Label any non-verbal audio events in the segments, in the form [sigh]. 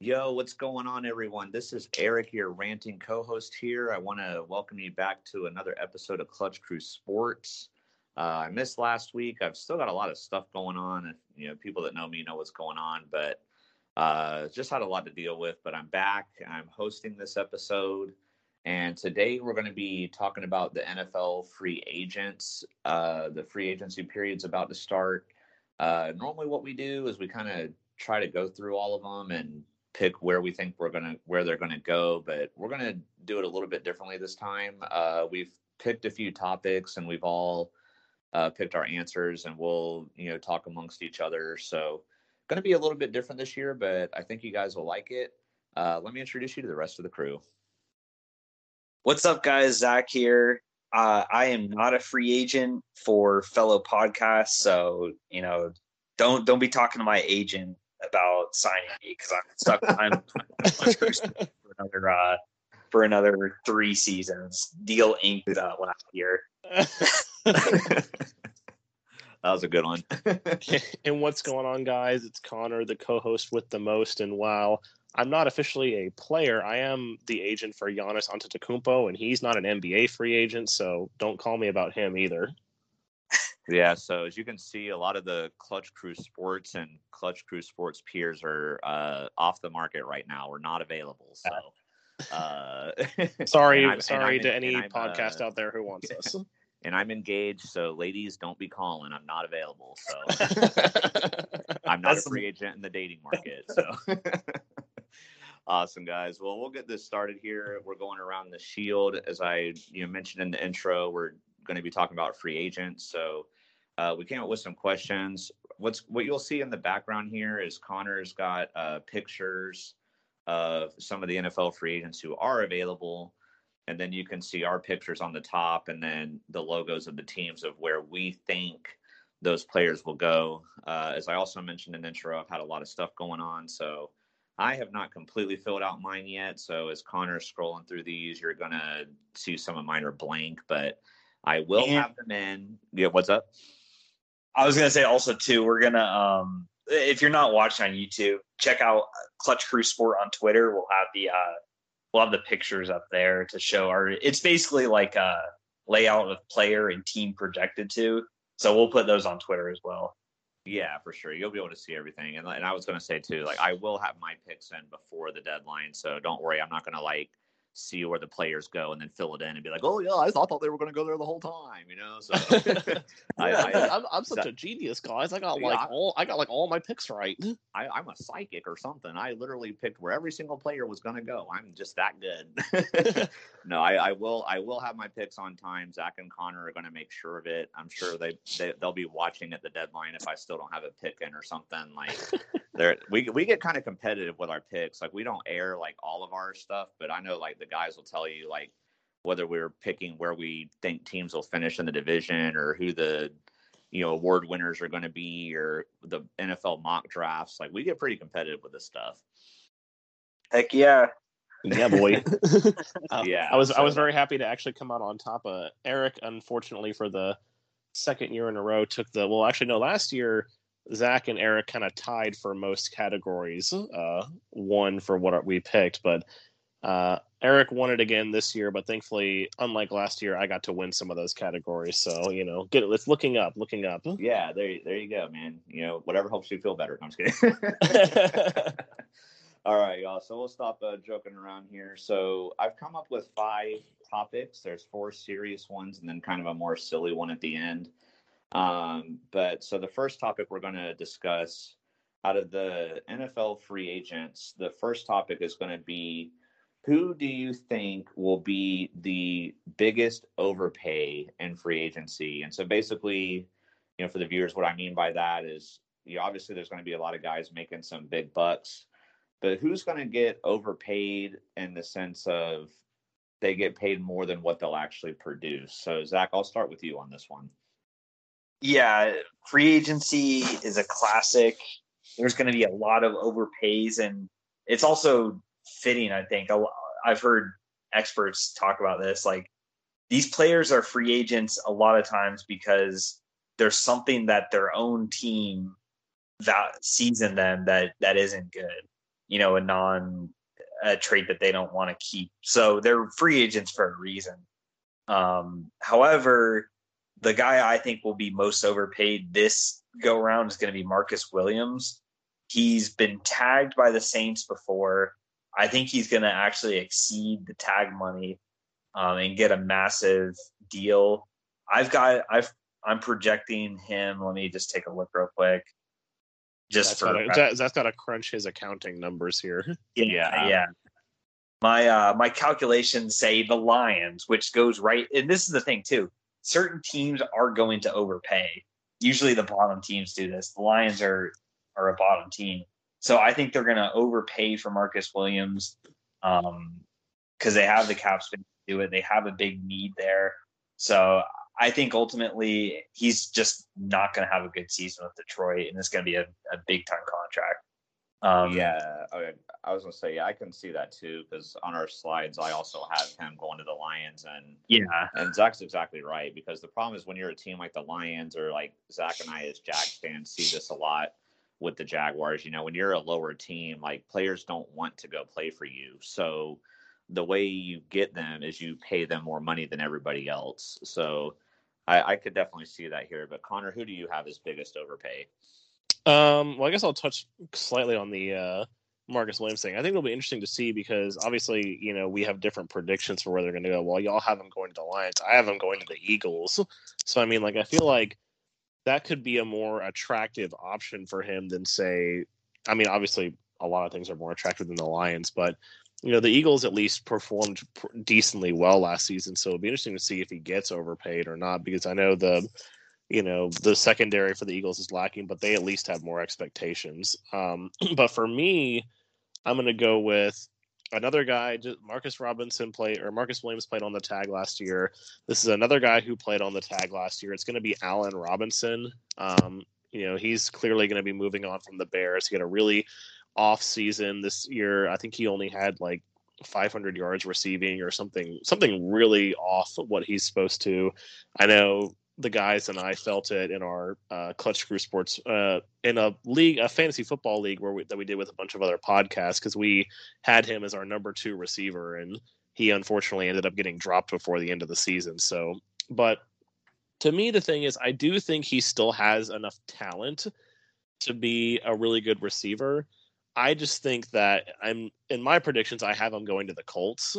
Yo, what's going on, everyone? This is Eric, your ranting co host here. I want to welcome you back to another episode of Clutch Crew Sports. Uh, I missed last week. I've still got a lot of stuff going on. You know, people that know me know what's going on, but uh, just had a lot to deal with. But I'm back. I'm hosting this episode. And today we're going to be talking about the NFL free agents. Uh, the free agency period's about to start. Uh, normally, what we do is we kind of try to go through all of them and pick where we think we're gonna where they're gonna go, but we're gonna do it a little bit differently this time. Uh, we've picked a few topics and we've all uh, picked our answers, and we'll you know talk amongst each other. So, to be a little bit different this year, but I think you guys will like it. Uh, let me introduce you to the rest of the crew. What's up, guys? Zach here. Uh, I am not a free agent for fellow podcasts, so you know, don't don't be talking to my agent about signing me because I'm stuck [laughs] behind for another uh, for another three seasons. Deal inked uh, last year. [laughs] that was a good one. [laughs] and what's going on, guys? It's Connor, the co-host with the most. And while I'm not officially a player, I am the agent for Giannis Antetokounmpo, and he's not an NBA free agent, so don't call me about him either. Yeah, so as you can see, a lot of the Clutch Crew Sports and Clutch Crew Sports peers are uh, off the market right now. We're not available. [laughs] So, uh, [laughs] sorry, sorry to any podcast uh, out there who wants us. [laughs] And I'm engaged, so ladies, don't be calling. I'm not available. So, I'm not a free agent in the dating market. So. Awesome, guys. Well, we'll get this started here. We're going around the shield. As I you know, mentioned in the intro, we're going to be talking about free agents. So uh, we came up with some questions. What's what you'll see in the background here is Connor's got uh, pictures of some of the NFL free agents who are available, and then you can see our pictures on the top, and then the logos of the teams of where we think those players will go. Uh, as I also mentioned in the intro, I've had a lot of stuff going on, so I have not completely filled out mine yet. So as Connor's scrolling through these, you're gonna see some of mine are blank, but I will and, have them in. Yeah, what's up? I was gonna say also too, we're gonna um if you're not watching on YouTube, check out Clutch Crew Sport on Twitter. We'll have the uh we'll have the pictures up there to show our it's basically like a layout of player and team projected to. So we'll put those on Twitter as well. Yeah, for sure. You'll be able to see everything. And, and I was going to say too, like I will have my picks in before the deadline, so don't worry. I'm not going to like see where the players go and then fill it in and be like, oh yeah, I thought they were going to go there the whole time, you know. So [laughs] [laughs] I, I, am I'm such a genius, guys. I got like all I got like all my picks right. [laughs] I, I'm a psychic or something. I literally picked where every single player was going to go. I'm just that good. no, I, I will I will have my picks on time. Zach and Connor are going to make sure of it. I'm sure they, they they'll be watching at the deadline if I still don't have a pick in or something like. There, we we get kind of competitive with our picks. Like we don't air like all of our stuff, but I know like the guys will tell you like whether we're picking where we think teams will finish in the division or who the you know award winners are going to be or the NFL mock drafts. Like we get pretty competitive with this stuff. Heck yeah. Yeah, boy. [laughs] uh, yeah. I was so. I was very happy to actually come out on top of Eric. Unfortunately, for the second year in a row, took the well. Actually, no. Last year, Zach and Eric kind of tied for most categories. Uh, one for what we picked, but uh, Eric won it again this year, but thankfully, unlike last year, I got to win some of those categories. So you know, get. It's looking up, looking up. [laughs] Yeah, there, there you go, man. You know, whatever helps you feel better. I'm just kidding. [laughs] [laughs] All right, y'all. So we'll stop uh, joking around here. So I've come up with five topics. There's four serious ones, and then kind of a more silly one at the end. Um, but so the first topic we're going to discuss out of the NFL free agents, the first topic is going to be who do you think will be the biggest overpay in free agency? And so basically, you know, for the viewers, what I mean by that is, you know, obviously there's going to be a lot of guys making some big bucks, but who's going to get overpaid in the sense of they get paid more than what they'll actually produce? So, Zach, I'll start with you on this one. Yeah, free agency is a classic. There's going to be a lot of overpays, and it's also fitting. I think I've heard experts talk about this. Like these players are free agents a lot of times because there's something that their own team that sees in them that that isn't good. you know, a non a trait that they don't want to keep. So they're free agents for a reason. Um, however, the guy I think will be most overpaid this go around is going to be Marcus Williams. He's been tagged by the Saints before. I think he's going to actually exceed the tag money um, and get a massive deal. I've got I've I'm projecting him. Let me just take a look real quick. Just that's for gotta, that's got to crunch his accounting numbers here. [laughs] Yeah, yeah. yeah. My uh, my calculations say the Lions, which goes right. And this is the thing too. Certain teams are going to overpay. Usually, the bottom teams do this. The Lions are are a bottom team, so I think they're going to overpay for Marcus Williams because um, they have the cap space to do it. They have a big need there. So I think ultimately he's just not going to have a good season with Detroit, and it's going to be a, a big time contract. Um, yeah, I, I was going to say, yeah, I can see that too because on our slides, I also have him going to the Lions, and yeah, and Zach's exactly right because the problem is when you're a team like the Lions or like Zach and I as Jack fans see this a lot with the Jaguars. You know, when you're a lower team, like players don't want to go play for you, so the way you get them is you pay them more money than everybody else. So I, I could definitely see that here. But Connor, who do you have as biggest overpay? Um, well, I guess I'll touch slightly on the uh, Marcus Williams thing. I think it'll be interesting to see because obviously, you know, we have different predictions for where they're going to go. Well, y'all have them going to the Lions. I have them going to the Eagles. So, I mean, like, I feel like that could be a more attractive option for him than, say, I mean, obviously, a lot of things are more attractive than the Lions, but you know the Eagles at least performed decently well last season, so it'll be interesting to see if he gets overpaid or not. Because I know the you know the secondary for the Eagles is lacking, but they at least have more expectations. Um, [clears throat] but for me, I'm going to go with another guy. Marcus Robinson played or Marcus Williams played on the tag last year. This is another guy who played on the tag last year. It's going to be Allen Robinson. Um, you know he's clearly going to be moving on from the Bears. He had a really off season this year. I think he only had like 500 yards receiving or something something really off what he's supposed to. I know the guys and I felt it in our uh, Clutch Crew Sports uh, in a league, a fantasy football league where we, that we did with a bunch of other podcasts because we had him as our number two receiver and he unfortunately ended up getting dropped before the end of the season. So, but to me, the thing is, I do think he still has enough talent to be a really good receiver. I just think that I'm in my predictions. I have him going to the Colts,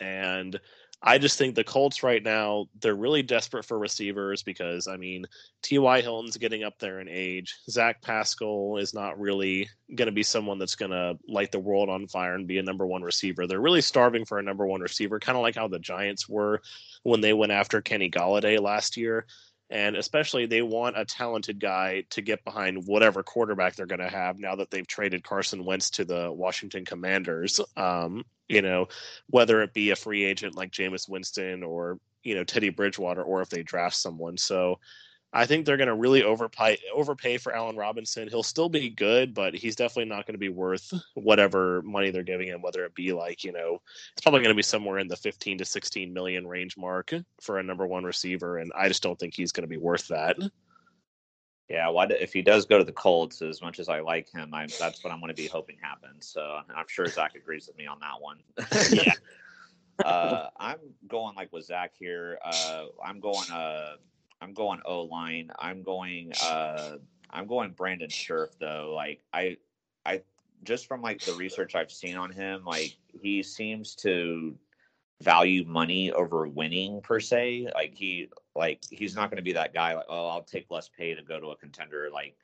and I just think the Colts right now they're really desperate for receivers because I mean T.Y. Hilton's getting up there in age. Zach Pascal is not really going to be someone that's going to light the world on fire and be a number one receiver. They're really starving for a number one receiver, kind of like how the Giants were when they went after Kenny Golladay last year and especially they want a talented guy to get behind whatever quarterback they're going to have now that they've traded Carson Wentz to the Washington Commanders. Um, you know, whether it be a free agent like Jameis Winston or you know Teddy Bridgewater, or if they draft someone. So I think they're going to really overpay overpay for Allen Robinson. He'll still be good, but he's definitely not going to be worth whatever money they're giving him. Whether it be like you know, it's probably going to be somewhere in the 15 to 16 million range mark for a number one receiver, and I just don't think he's going to be worth that. Yeah, well, if he does go to the Colts, as much as I like him, I, that's what I'm going to be hoping happens. So I'm sure Zach agrees with me on that one. [laughs] [laughs] yeah. uh, I'm going like with Zach here. Uh, I'm going. Uh, I'm going O line. I'm going uh I'm going Brandon Scherff though. Like I I just from like the research I've seen on him, like he seems to value money over winning per se. Like he like he's not going to be that guy like oh I'll take less pay to go to a contender. Like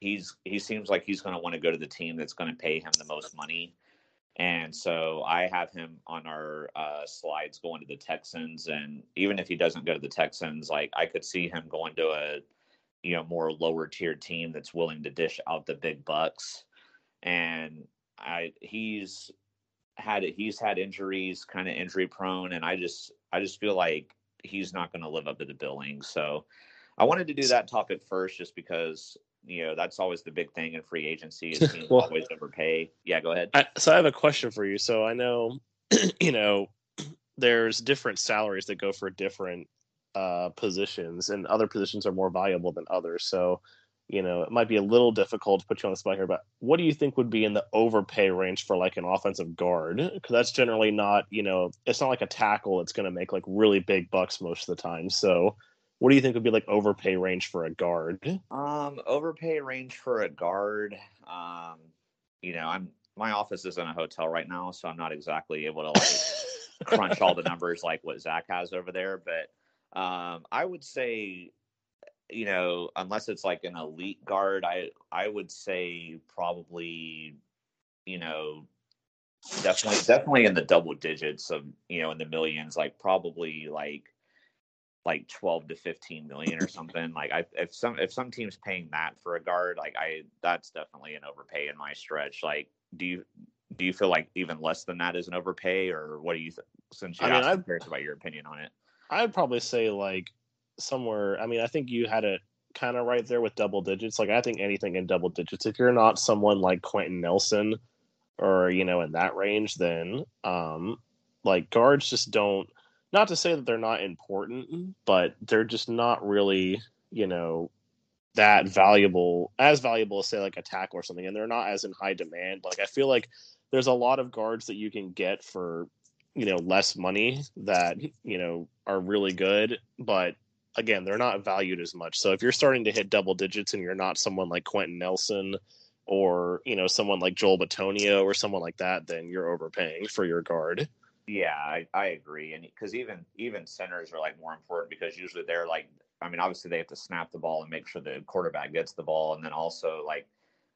he's he seems like he's going to want to go to the team that's going to pay him the most money. And so I have him on our uh, slides going to the Texans. And even if he doesn't go to the Texans, like I could see him going to a, you know, more lower tier team that's willing to dish out the big bucks. And I, he's had he's had injuries, kind of injury prone, and I just, I just feel like he's not going to live up to the billing. So I wanted to do that topic first, just because you know that's always the big thing in free agency is [laughs] teams well, always overpay. Yeah, go ahead. I, so I have a question for you. So I know, [clears throat] you know, [clears throat] there's different salaries that go for different uh, positions, and other positions are more valuable than others. So you know, it might be a little difficult to put you on the spot here, but what do you think would be in the overpay range for like an offensive guard? Because that's generally not, you know, it's not like a tackle that's going to make like really big bucks most of the time. So, what do you think would be like overpay range for a guard? Um, overpay range for a guard. Um, you know, I'm my office is in a hotel right now, so I'm not exactly able to like crunch all the [laughs] numbers like what Zach has over there. But um, I would say you know, unless it's like an elite guard, I I would say probably, you know, definitely definitely in the double digits of you know in the millions, like probably like like 12 to 15 million or something. Like i if some if some team's paying that for a guard like i that's definitely an overpay in my stretch. Like do you do you feel like even less than that is an overpay or what do you th- since you I mean, curious about your opinion on it? I'd probably say like somewhere. I mean, I think you had it kind of right there with double digits. Like I think anything in double digits. If you're not someone like Quenton Nelson or you know in that range, then um, like guards just don't. Not to say that they're not important, but they're just not really you know that valuable as valuable as say like a tackle or something and they're not as in high demand like i feel like there's a lot of guards that you can get for you know less money that you know are really good but again, they're not valued as much. So if you're starting to hit double digits and you're not someone like Quenton Nelson or, you know, someone like Joel Bitonio or someone like that, then you're overpaying for your guard. Yeah, I, I agree. And because even even centers are like more important because usually they're like I mean, obviously they have to snap the ball and make sure the quarterback gets the ball, and then also like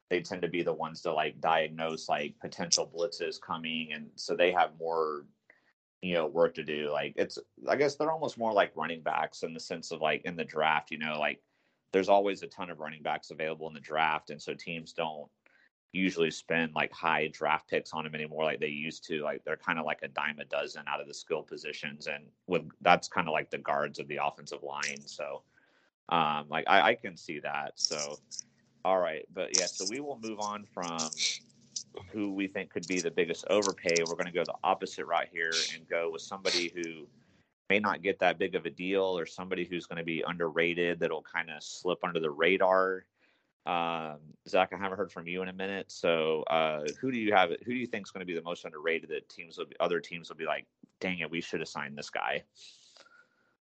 they tend to be the ones to like diagnose like potential blitzes coming, and so they have more you know work to do like it's i guess they're almost more like running backs in the sense of like in the draft you know like there's always a ton of running backs available in the draft and so teams don't usually spend like high draft picks on them anymore like they used to like they're kind of like a dime a dozen out of the skill positions and with that's kind of like the guards of the offensive line so um like I, I can see that so all right but yeah so we will move on from who we think could be the biggest overpay. We're going to go the opposite route here and go with somebody who may not get that big of a deal or somebody who's going to be underrated that'll kind of slip under the radar. Um, Zach, I haven't heard from you in a minute. So, uh, who do you have? Who do you think is going to be the most underrated that teams will be, other teams will be like, dang it, we should have signed this guy?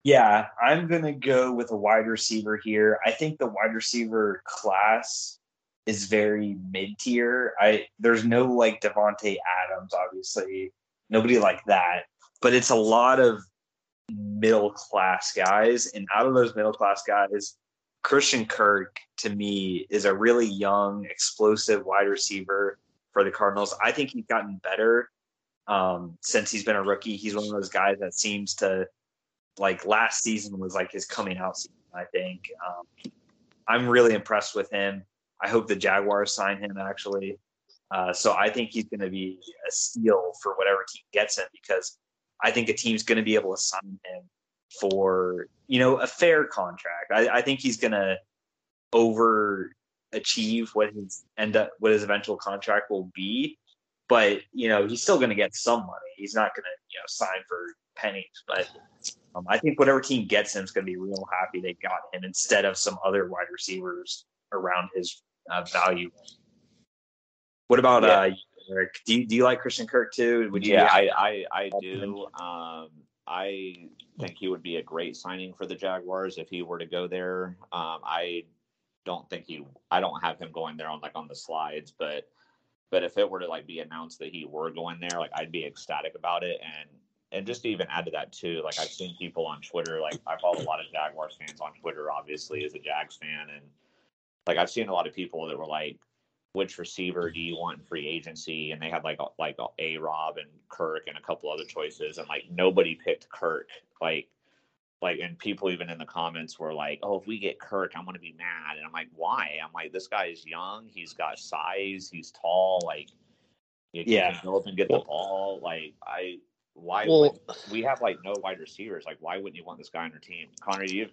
Yeah, I'm going to go with a wide receiver here. I think the wide receiver class is very mid tier. I there's no like Davante Adams, obviously, nobody like that, but it's a lot of middle class guys, and out of those middle class guys, Christian Kirk to me is a really young, explosive wide receiver for the Cardinals. I think he's gotten better um, since he's been a rookie. He's one of those guys that seems to like last season was like his coming out season. I think um, I'm really impressed with him. I hope the Jaguars sign him actually. Uh, so I think he's going to be a steal for whatever team gets him because I think a team's going to be able to sign him for you know a fair contract. I, I think he's going to overachieve what his end up what his eventual contract will be, but you know he's still going to get some money. He's not going to you know sign for pennies, but um, I think whatever team gets him is going to be real happy they got him instead of some other wide receivers around his uh, value. What about yeah. uh, Eric? Do you, do you like Christian Kirk too? Would you? Yeah, I I, I do. Um, I think he would be a great signing for the Jaguars if he were to go there. Um, I don't think he. I don't have him going there on like on the slides, but but if it were to like be announced that he were going there, like I'd be ecstatic about it. And and just to even add to that too, like I've seen people on Twitter, like I follow a lot of Jaguars fans on Twitter, obviously as a Jags fan, and like I've seen a lot of people that were like, which receiver do you want in free agency? And they had like like a Rob and Kirk and a couple other choices, and like nobody picked Kirk. Like like and people even in the comments were like, "Oh, if we get Kirk, I'm gonna be mad." And I'm like, "Why?" I'm like, "This guy is young. He's got size. He's tall. Like, you yeah, can go up and get the ball. Like, I why well, we have like no wide receivers? Like, why wouldn't you want this guy on your team? Connor, do you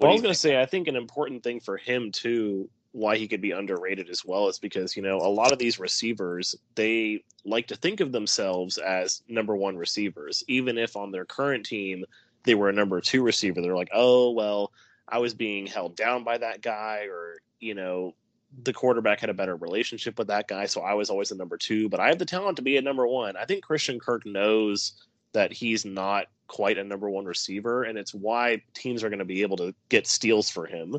well, I was going to say, I think an important thing for him too, why he could be underrated as well, is because you know a lot of these receivers they like to think of themselves as number one receivers, even if on their current team they were a number two receiver. They're like, oh well, I was being held down by that guy, or you know, the quarterback had a better relationship with that guy, so I was always a number two. But I have the talent to be a number one. I think Christian Kirk knows that he's not quite a number one receiver, and it's why teams are going to be able to get steals for him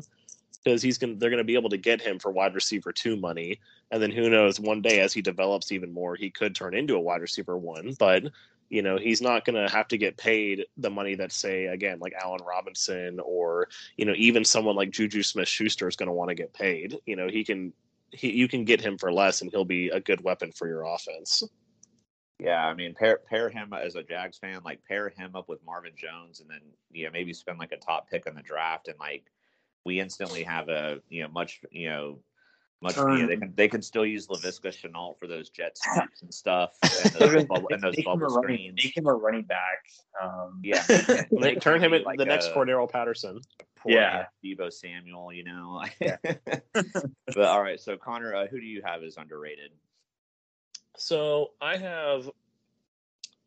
because he's going they're going to be able to get him for wide receiver two money, and then who knows one day as he develops even more, he could turn into a wide receiver one. But you know he's not going to have to get paid the money that say again like Allen Robinson or you know even someone like Juju Smith Schuster is going to want to get paid. You know he can he, you can get him for less and he'll be a good weapon for your offense. Yeah, I mean, pair pair him as a Jags fan, like pair him up with Marvin Jones, and then you know maybe spend like a top pick in the draft, and like we instantly have a you know much you know much um, yeah, they can they can still use Laviska Shenault for those jet [laughs] sweeps and stuff and those bubble, and those bubble screens. Running, make him a running back. Um, yeah, [laughs] they turn him into like the next Cordarrelle Patterson. yeah, Deebo Samuel. You know. Yeah. [laughs] but all right, so Connor, uh, who do you have as underrated? So I have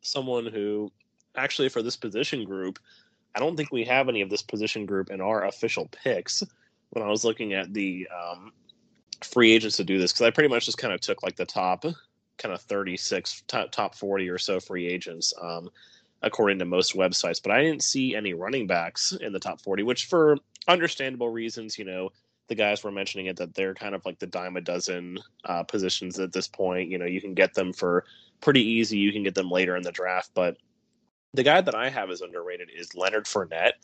someone who actually for this position group, I don't think we have any of this position group in our official picks. When I was looking at the um, free agents to do this, because I pretty much just kind of took like the top kind of 36 top, top 40 or so free agents um, according to most websites but i didn't see any running backs in the top 40 which for understandable reasons you know the guys were mentioning it that they're kind of like the dime a dozen uh, positions at this point. You know, you can get them for pretty easy. You can get them later in the draft, but the guy that I have is underrated is Leonard Fournette,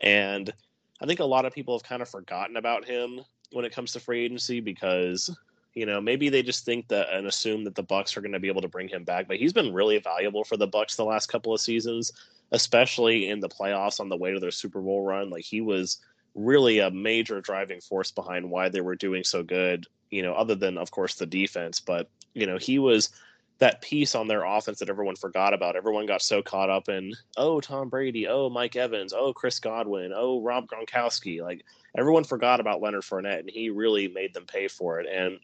and I think a lot of people have kind of forgotten about him when it comes to free agency because you know maybe they just think that and assume that the Bucs are going to be able to bring him back, but he's been really valuable for the Bucs the last couple of seasons, especially in the playoffs on the way to their Super Bowl run. Like he was really a major driving force behind why they were doing so good, you know, other than, of course, the defense. But, you know, he was that piece on their offense that everyone forgot about. Everyone got so caught up in, oh, Tom Brady, oh, Mike Evans, oh, Chris Godwin, oh, Rob Gronkowski. Like everyone forgot about Leonard Fournette, and he really made them pay for it. And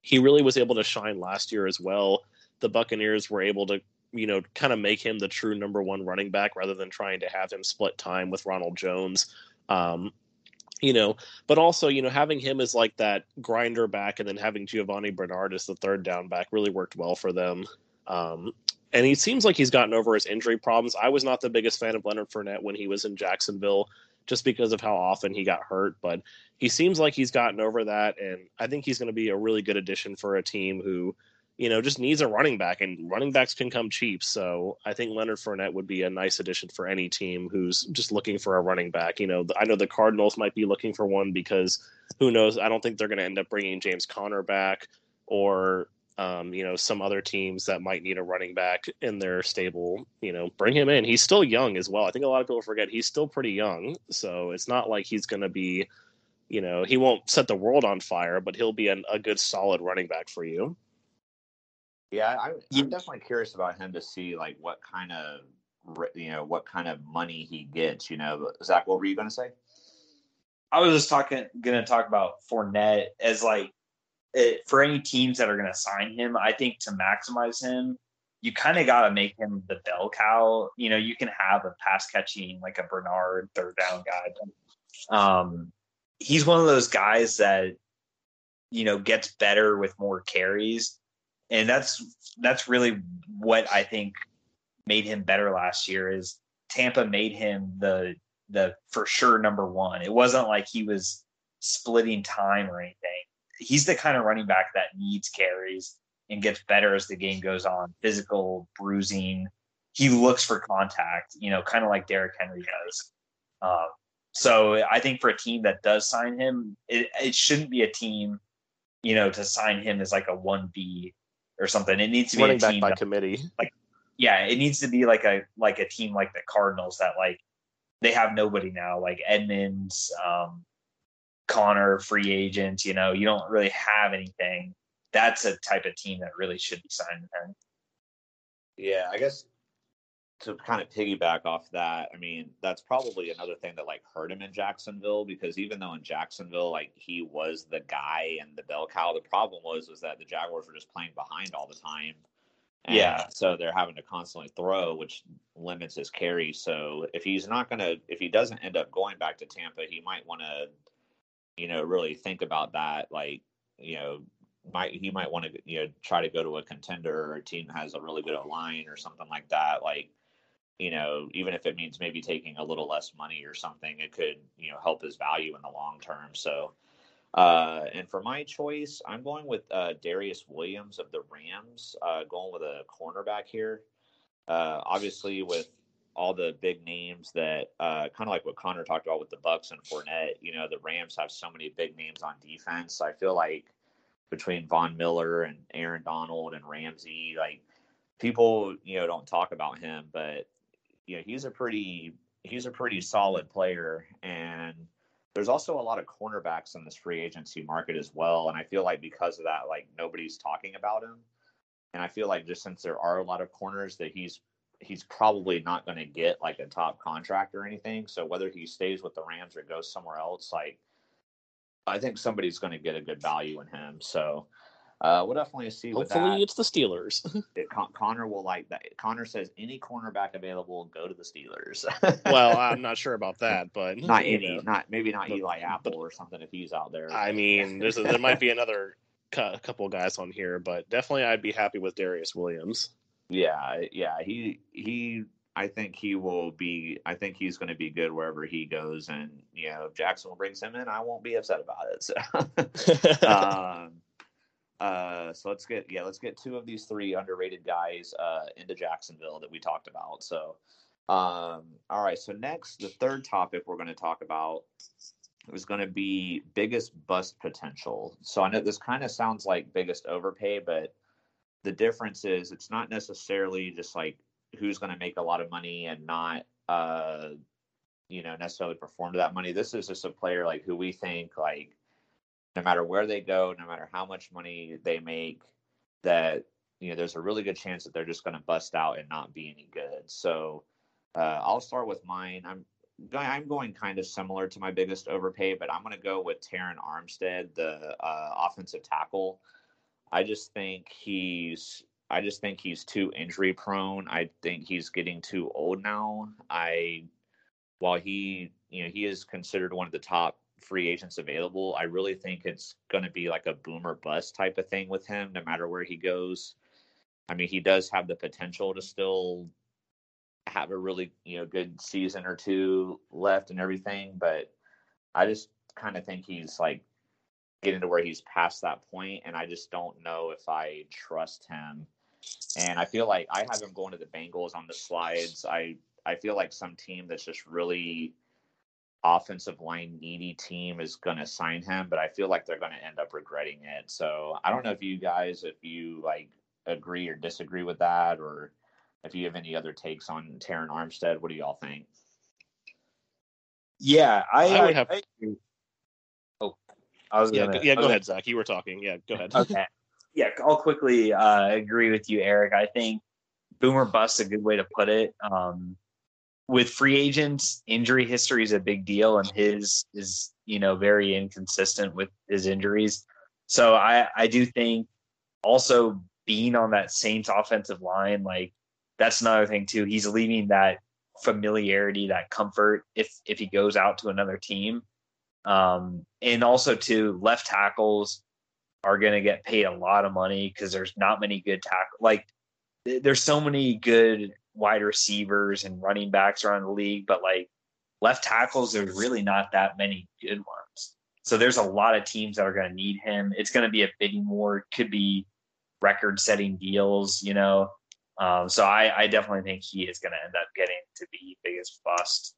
he really was able to shine last year as well. The Buccaneers were able to, you know, kind of make him the true number one running back rather than trying to have him split time with Ronald Jones. Um, you know, but also, you know, having him as like that grinder back and then having Giovani Bernard as the third down back really worked well for them. Um, and he seems like he's gotten over his injury problems. I was not the biggest fan of Leonard Fournette when he was in Jacksonville just because of how often he got hurt, but he seems like he's gotten over that. And I think he's going to be a really good addition for a team who, you know, just needs a running back, and running backs can come cheap. So I think Leonard Fournette would be a nice addition for any team who's just looking for a running back. You know, I know the Cardinals might be looking for one because who knows? I don't think they're going to end up bringing James Conner back or, um, you know, some other teams that might need a running back in their stable. You know, bring him in. He's still young as well. I think a lot of people forget he's still pretty young. So it's not like he's going to be, you know, he won't set the world on fire, but he'll be an, a good solid running back for you. Yeah, I, am definitely curious about him to see like what kind of you know what kind of money he gets. You know, Zach, what were you going to say? I was just talking, going to talk about Fournette as like it, for any teams that are going to sign him. I think to maximize him, you kind of got to make him the bell cow. You know, you can have a pass catching like a Bernard third down guy. Um, he's one of those guys that you know gets better with more carries and that's that's really what I think made him better last year is Tampa made him the the for sure number one. It wasn't like he was splitting time or anything. He's the kind of running back that needs carries and gets better as the game goes on. Physical bruising. He looks for contact, you know, kind of like Derrick Henry does. Um, so I think for a team that does sign him, it, it shouldn't be a team, you know, to sign him as like a one B or something. It needs to be running back by that, committee. Like, yeah, it needs to be like a like a team like the Cardinals that like they have nobody now, like Edmonds, um, Conner, free agent. You know, you don't really have anything. That's a type of team that really should be signing him. Yeah, I guess to kind of piggyback off that, I mean, that's probably another thing that like hurt him in Jacksonville because even though in Jacksonville, like he was the guy and the bell cow, the problem was was that the Jaguars were just playing behind all the time. And yeah. So they're having to constantly throw, which limits his carry. So if he's not gonna, if he doesn't end up going back to Tampa, he might want to you know, really think about that. Like, you know, might he might want to you know try to go to a contender or a team that has a really good line or something like that. Like, you know, even if it means maybe taking a little less money or something, it could you know help his value in the long term. So. Uh, and for my choice, I'm going with uh, Darious Williams of the Rams, uh, going with a cornerback here. Uh, obviously, with all the big names that uh, kind of like what Connor talked about with the Bucs and Fournette. You know, the Rams have so many big names on defense. I feel like between Von Miller and Aaron Donald and Ramsey, like people, you know, don't talk about him, but know, he's a pretty he's a pretty solid player and there's also a lot of cornerbacks in this free agency market as well and i feel like because of that like nobody's talking about him and i feel like just since there are a lot of corners that he's he's probably not going to get like a top contract or anything. So whether he stays with the Rams or goes somewhere else, like I think somebody's going to get a good value in him. So uh, we'll definitely see. Hopefully, it's the Steelers. [laughs] it, Con- Connor will like that. Connor says any cornerback available, go to the Steelers. [laughs] well, I'm not sure about that, but not any, know. not maybe not but, Eli Apple but, or something if he's out there. I mean, [laughs] there's a, there might be another cu- couple guys on here, but definitely I'd be happy with Darious Williams. Yeah, yeah, he he. I think he will be. I think he's going to be good wherever he goes, and you know, if Jacksonville brings him in, I won't be upset about it. So, um, uh, so let's get yeah, let's get two of these three underrated guys uh, into Jacksonville that we talked about. So, um, all right. So next, the third topic we're going to talk about is going to be biggest bust potential. So I know this kind of sounds like biggest overpay, but the difference is it's not necessarily just like who's going to make a lot of money and not uh you know necessarily perform to that money this is just a player like who we think like no matter where they go no matter how much money they make that you know there's a really good chance that they're just going to bust out and not be any good so uh, i'll start with mine i'm I'm going kind of similar to my biggest overpay, but I'm going to go with Terron Armstead, the uh, offensive tackle. I just think he's I just think he's too injury prone. I think he's getting too old now. I while he you know he is considered one of the top free agents available, I really think it's going to be like a boomer bust type of thing with him no matter where he goes. I mean, he does have the potential to still have a really, you know, good season or two left and everything, but I just kind of think he's like getting to where he's past that point, and I just don't know if I trust him. And I feel like I have him going to the Bengals on the slides. I I feel like some team that's just really offensive line needy team is going to sign him, but I feel like they're going to end up regretting it. So I don't know if you guys, if you like agree or disagree with that, or if you have any other takes on Terron Armstead. What do y'all think? Yeah, I, I would have. I, I was yeah, gonna, yeah. Go ahead, Zach. You were talking. Yeah, go ahead. Okay. Yeah, I'll quickly uh, agree with you, Eric. I think boomer bust a good way to put it. Um, with free agents, injury history is a big deal, and his is you know very inconsistent with his injuries. So I I do think also being on that Saints offensive line, like that's another thing too. He's leaving that familiarity, that comfort if if he goes out to another team. Um, and also, too, left tackles are going to get paid a lot of money because there's not many good tackle. Like, there's so many good wide receivers and running backs around the league, but like left tackles, there's really not that many good ones. So there's a lot of teams that are going to need him. It's going to be a bidding war. Could be record-setting deals, you know. Um, so I, I definitely think he is going to end up getting to be biggest bust.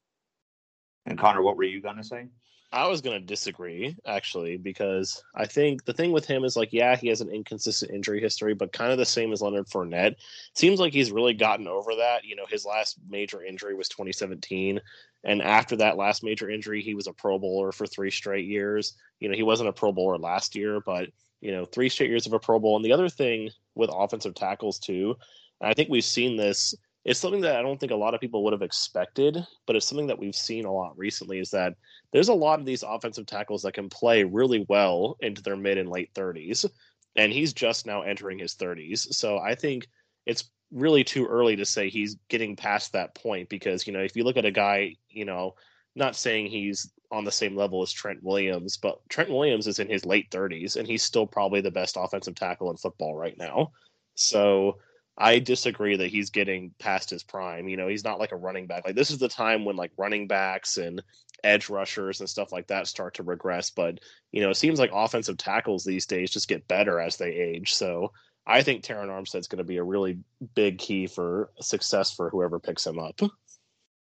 And Connor, what were you going to say? I was going to disagree actually because I think the thing with him is like, yeah, he has an inconsistent injury history, but kind of the same as Leonard Fournette. Seems like he's really gotten over that. You know, his last major injury was 2017, and after that last major injury, he was a Pro Bowler for three straight years. You know, he wasn't a Pro Bowler last year, but you know, three straight years of a Pro Bowl. And the other thing with offensive tackles too, I think we've seen this it's something that I don't think a lot of people would have expected, but it's something that we've seen a lot recently is that there's a lot of these offensive tackles that can play really well into their mid and late 30s. And he's just now entering his 30s. So I think it's really too early to say he's getting past that point because, you know, if you look at a guy, you know, not saying he's on the same level as Trent Williams, but Trent Williams is in his late 30s and he's still probably the best offensive tackle in football right now. So I disagree that he's getting past his prime. You know, he's not like a running back. Like this is the time when like running backs and edge rushers and stuff like that start to regress. But you know, it seems like offensive tackles these days just get better as they age. So I think Terron Armstead's going to be a really big key for success for whoever picks him up.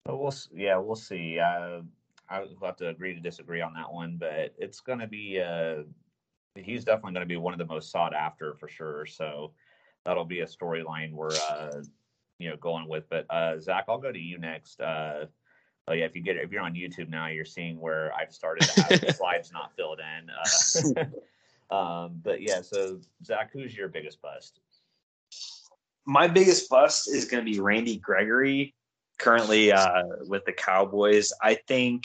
We'll yeah, we'll see. Uh, I'll have to agree to disagree on that one, but it's going to be. Uh, he's definitely going to be one of the most sought after for sure. So that'll be a storyline we're uh, you know going with. But uh, Zach, I'll go to you next. Uh, oh yeah, if you get if you're on YouTube now, you're seeing where I've started to have the [laughs] slides not filled in. Uh, [laughs] um, but yeah, so Zach, who's your biggest bust? My biggest bust is going to be Randy Gregory, currently uh, with the Cowboys. I think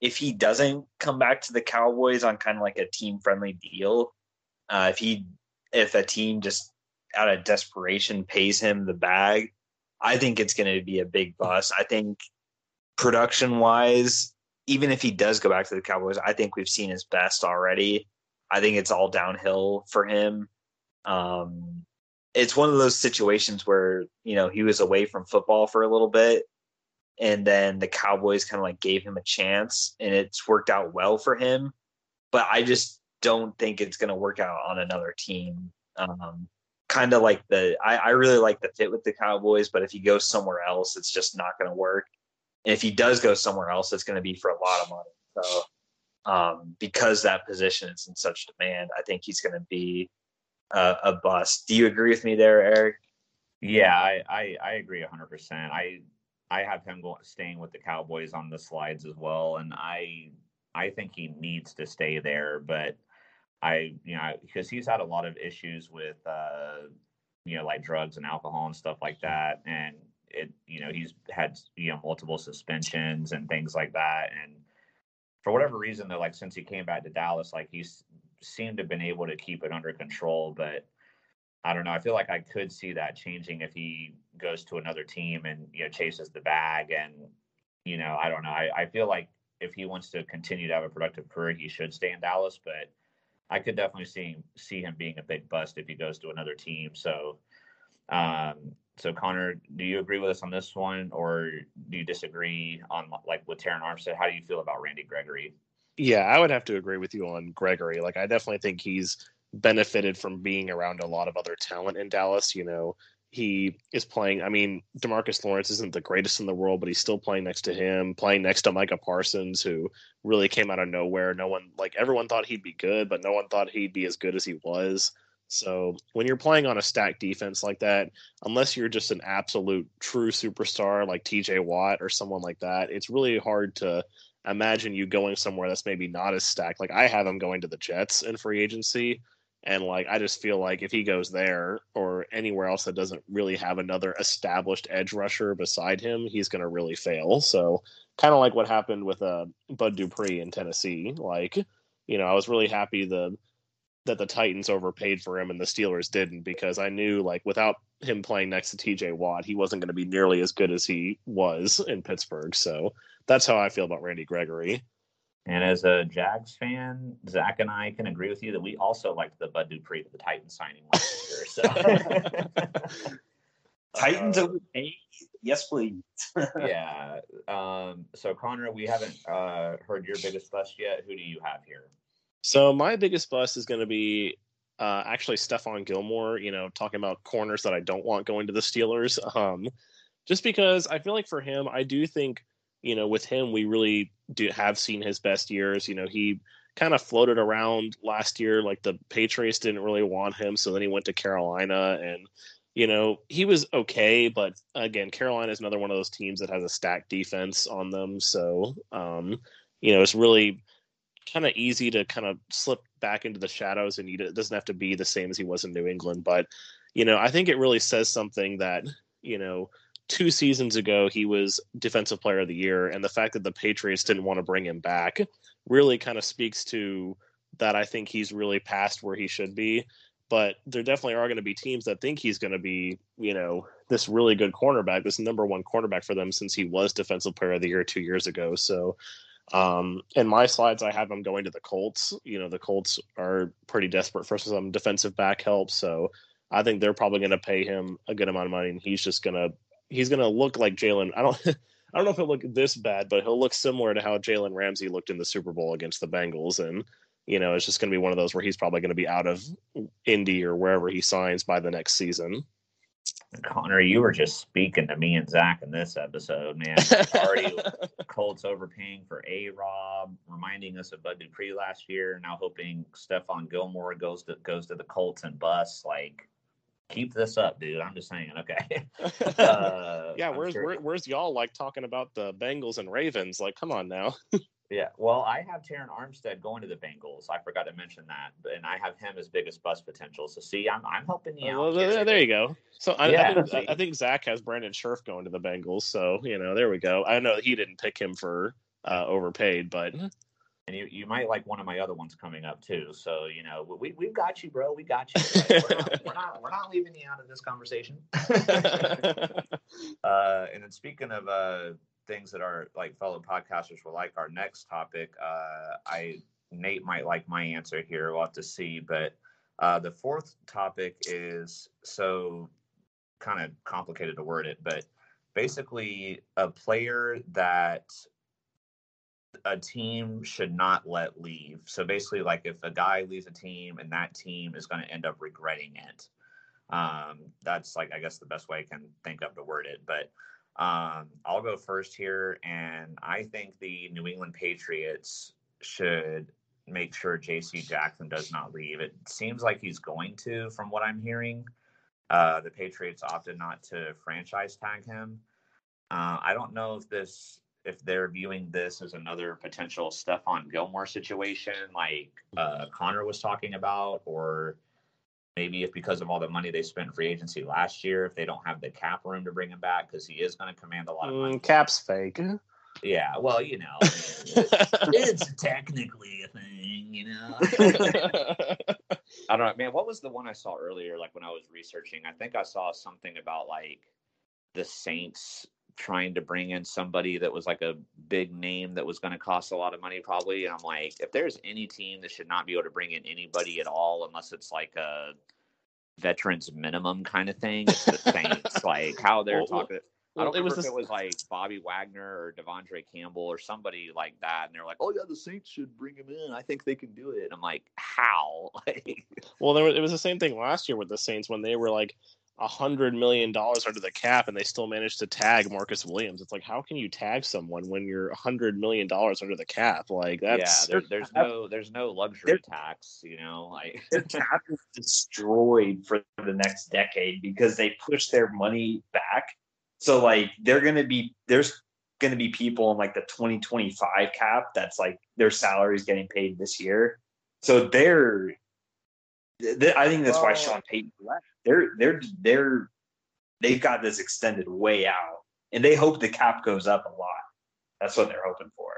if he doesn't come back to the Cowboys on kind of like a team friendly deal, uh, if he if a team just out of desperation pays him the bag, I think it's going to be a big bust. I think production wise, even if he does go back to the Cowboys, I think we've seen his best already. I think it's all downhill for him. Um, it's one of those situations where you know he was away from football for a little bit, and then the Cowboys kind of like gave him a chance, and it's worked out well for him. But I just don't think it's going to work out on another team. Um, kind of like the I, I really like the fit with the Cowboys, but if he goes somewhere else, it's just not going to work. And if he does go somewhere else, it's going to be for a lot of money. So um, because that position is in such demand, I think he's going to be a, bust. Do you agree with me there, Eric? Yeah, I I, I agree 100. percent I I have him going staying with the Cowboys on the slides as well, and I I think he needs to stay there, but I, you know, because he's had a lot of issues with, uh, you know, like drugs and alcohol and stuff like that. And it, you know, he's had, you know, multiple suspensions and things like that. And for whatever reason, though, like since he came back to Dallas, like he's seemed to have been able to keep it under control. But I don't know. I feel like I could see that changing if he goes to another team and, you know, chases the bag. And, you know, I don't know. I, I feel like if he wants to continue to have a productive career, he should stay in Dallas. But, I could definitely see see him being a big bust if he goes to another team. So, um, so Connor, do you agree with us on this one, or do you disagree on like with Terron Armstead? How do you feel about Randy Gregory? Yeah, I would have to agree with you on Gregory. Like, I definitely think he's benefited from being around a lot of other talent in Dallas. You know, he is playing. I mean, Demarcus Lawrence isn't the greatest in the world, but he's still playing next to him, playing next to Micah Parsons, who really came out of nowhere. No one, like everyone thought he'd be good, but no one thought he'd be as good as he was. So when you're playing on a stacked defense like that, unless you're just an absolute true superstar like TJ Watt or someone like that, it's really hard to imagine you going somewhere that's maybe not as stacked. Like I have him going to the Jets in free agency. And like I just feel like if he goes there or anywhere else that doesn't really have another established edge rusher beside him, he's going to really fail. So kind of like what happened with uh, Bud Dupree in Tennessee. Like, you know, I was really happy the that the Titans overpaid for him and the Steelers didn't because I knew like without him playing next to TJ Watt, he wasn't going to be nearly as good as he was in Pittsburgh. So that's how I feel about Randy Gregory. And as a Jags fan, Zach and I can agree with you that we also liked the Bud Dupree to the Titans signing last year. So [laughs] Titans uh, Yes, please. [laughs] yeah. Um, so Connor, we haven't uh, heard your biggest bust yet. Who do you have here? So my biggest bust is going to be uh, actually Stephon Gilmore. You know, talking about corners that I don't want going to the Steelers. Um, just because I feel like for him, I do think you know, with him, we really do have seen his best years. You know, he kind of floated around last year, like the Patriots didn't really want him, so then he went to Carolina, and you know, he was okay, but again, Carolina is another one of those teams that has a stacked defense on them, so um, you know, it's really kind of easy to kind of slip back into the shadows, and it doesn't have to be the same as he was in New England, but you know, I think it really says something that you know two seasons ago he was defensive player of the year and the fact that the patriots didn't want to bring him back really kind of speaks to that i think he's really past where he should be but there definitely are going to be teams that think he's going to be, you know, this really good cornerback, this number one cornerback for them since he was defensive player of the year two years ago. So, um, in my slides, I have him going to the Colts. You know, the Colts are pretty desperate for some defensive back help. So I think they're probably going to pay him a good amount of money and he's just going to, he's going to look like Jalen. I don't, [laughs] I don't know if he'll look this bad, but he'll look similar to how Jalen Ramsey looked in the Super Bowl against the Bengals. And, you know, it's just going to be one of those where he's probably going to be out of Indy or wherever he signs by the next season. Connor, you were just speaking to me and Zach in this episode, man. Already [laughs] Colts overpaying for A Rob, reminding us of Bud Dupree last year. Now hoping Stephon Gilmore goes to goes to the Colts and busts. Like, keep this up, dude. I'm just saying. Okay. [laughs] Uh, yeah, where's sure. where, where's y'all like talking about the Bengals and Ravens? Like, come on now. [laughs] Yeah, well, I have Terron Armstead going to the Bengals. I forgot to mention that, and I have him as biggest bust potential. So, see, I'm, I'm helping you out. Well, there you go. So, I, yeah, I, think, I think Zach has Brandon Scherff going to the Bengals. So, you know, there we go. I know he didn't pick him for uh, overpaid, but and you, you might like one of my other ones coming up too. So, you know, we we've got you, bro. We got you. we're, not, we're, not, we're not leaving you out of this conversation. [laughs] uh, and then speaking of uh, things that our like fellow podcasters will like. Our next topic, uh, I Nate might like my answer here. We'll have to see. But uh, the fourth topic is so kind of complicated to word it, but basically a player that a team should not let leave. So basically, like if a guy leaves a team and that team is going to end up regretting it. Um, that's like I guess the best way I can think of to word it. But um, I'll go first here, and I think the New England Patriots should make sure J.C. Jackson does not leave. It seems like he's going to, from what I'm hearing. Uh, the Patriots opted not to franchise tag him. Uh, I don't know if this if they're viewing this as another potential Stephon Gilmore situation, like uh, Connor was talking about, or maybe if because of all the money they spent free agency last year, if they don't have the cap room to bring him back because he is going to command a lot of money. Mm, cap's fake. Yeah, well, you know, [laughs] it's technically a thing, you know. [laughs] I don't know, man. What was the one I saw earlier? Like when I was researching, I think I saw something about like the Saints trying to bring in somebody that was like a big name that was going to cost a lot of money probably and i'm like if there's any team that should not be able to bring in anybody at all unless it's like a veterans minimum kind of thing it's the saints like how they're well, talking well, I don't it was if it was like Bobby Wagner or De'Vondre Campbell or somebody like that, and they're like, "Oh yeah, the Saints should bring him in. I think they can do it." And I'm like, "How?" [laughs] well, there was, it was the same thing last year with the Saints when they were like, hundred million dollars under the cap and they still managed to tag Marcus Williams. It's like how can you tag someone when you're a hundred million dollars under the cap? Like that's yeah, there, there's no there's no luxury tax, you know. Like their [laughs] cap is destroyed for the next decade because they push their money back. So like they're gonna be there's gonna be people in like the 2025 cap that's like their salaries getting paid this year. So they're I think that's why Sean Payton left they're they're they're they've got this extended way out, and they hope the cap goes up a lot. That's what they're hoping for.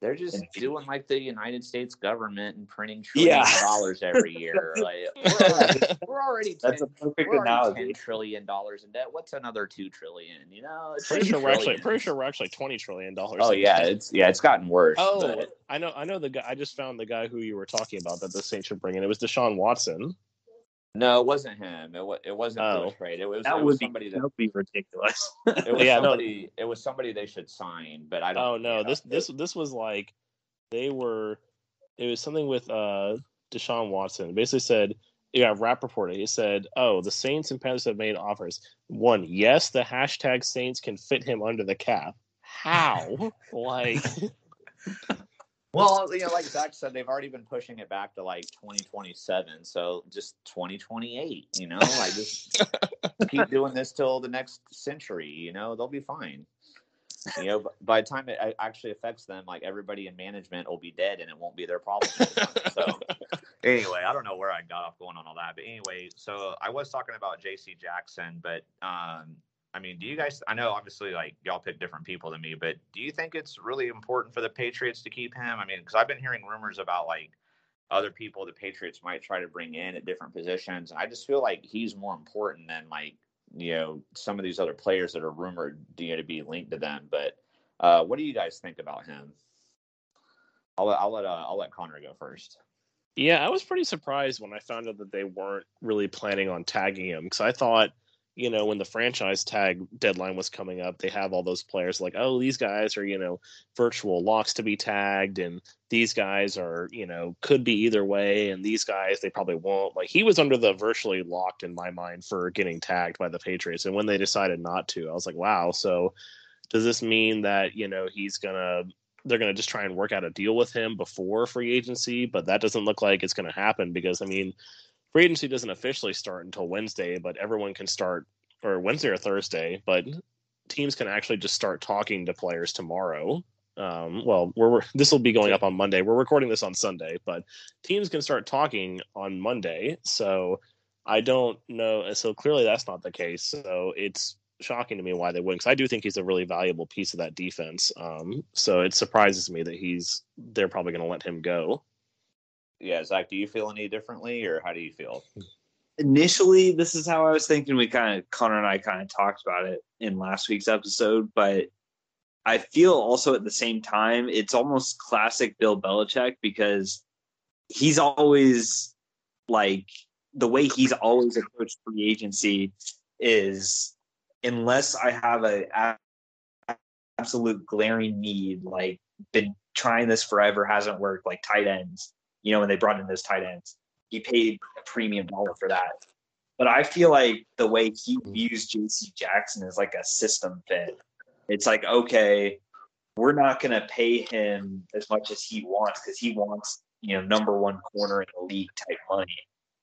They're just and doing like the United States government and printing trillions [laughs] yeah. of dollars every year. [laughs] like we're already, we're already 10, that's a perfect we're analogy. Ten trillion dollars in debt. What's another two trillion? You know, it's pretty sure we're actually pretty sure we're actually twenty trillion dollars. Oh yeah, it's yeah, it's gotten worse. Oh, but... I know, I know the guy. I just found the guy who you were talking about that the Saints should bring in. It was Deshaun Watson. No, it wasn't him. It was it wasn't oh. trade. It was that it was would somebody be, that would be ridiculous. [laughs] it was [laughs] yeah, somebody. No. It was somebody they should sign, but I don't. Know. Oh no, this this this was like they were. It was something with uh Deshaun Watson. It basically said, yeah, Rapoport. He said, "Oh, the Saints and Panthers have made offers. One, yes, the hashtag Saints can fit him under the cap. How? [laughs] like." Well, you know, like Zach said, they've already been pushing it back to like 2027. So just 2028, you know, like just [laughs] keep doing this till the next century, you know, they'll be fine. You know, by the time it actually affects them, like everybody in management will be dead and it won't be their problem. so, [laughs] anyway, I don't know where I got off going on all that. But anyway, so I was talking about JC Jackson, but um, I mean, do you guys? I know obviously like y'all pick different people than me, but do you think it's really important for the Patriots to keep him? I mean, because I've been hearing rumors about like other people the Patriots might try to bring in at different positions. I just feel like he's more important than like you know some of these other players that are rumored you know, to be linked to them. But uh, what do you guys think about him? I'll let I'll let uh, I'll let Connor go first. Yeah, I was pretty surprised when I found out that they weren't really planning on tagging him because I thought you know, when the franchise tag deadline was coming up, they have all those players like, oh, these guys are, you know, virtual locks to be tagged, and these guys are, you know, could be either way, and these guys they probably won't. Like he was under the virtually locked in my mind for getting tagged by the Patriots, and when they decided not to, I was like, wow. So does this mean that you know he's gonna they're gonna just try and work out a deal with him before free agency? But that doesn't look like it's gonna happen because I mean free agency doesn't officially start until Wednesday, but everyone can start or Wednesday or Thursday, but teams can actually just start talking to players tomorrow. Um, well, we're this will be going up on Monday. We're recording this on Sunday, but teams can start talking on Monday. So I don't know. So clearly that's not the case. So it's shocking to me why they wouldn't. Because I do think he's a really valuable piece of that defense. Um, so it surprises me that he's they're probably going to let him go yeah, Zach, do you feel any differently, or how do you feel? Initially, this is how I was thinking. We kind of Connor and I kind of talked about it in last week's episode, but I feel also at the same time it's almost classic Bill Belichick because he's always like the way he's always approached free agency is unless I have a absolute glaring need, like been trying this forever, hasn't worked, like tight ends you know, when they brought in those tight ends. He paid a premium dollar for that. But I feel like the way he mm. views JC Jackson is like a system fit. It's like, okay, we're not going to pay him as much as he wants because he wants, you know, number one corner in the league type money.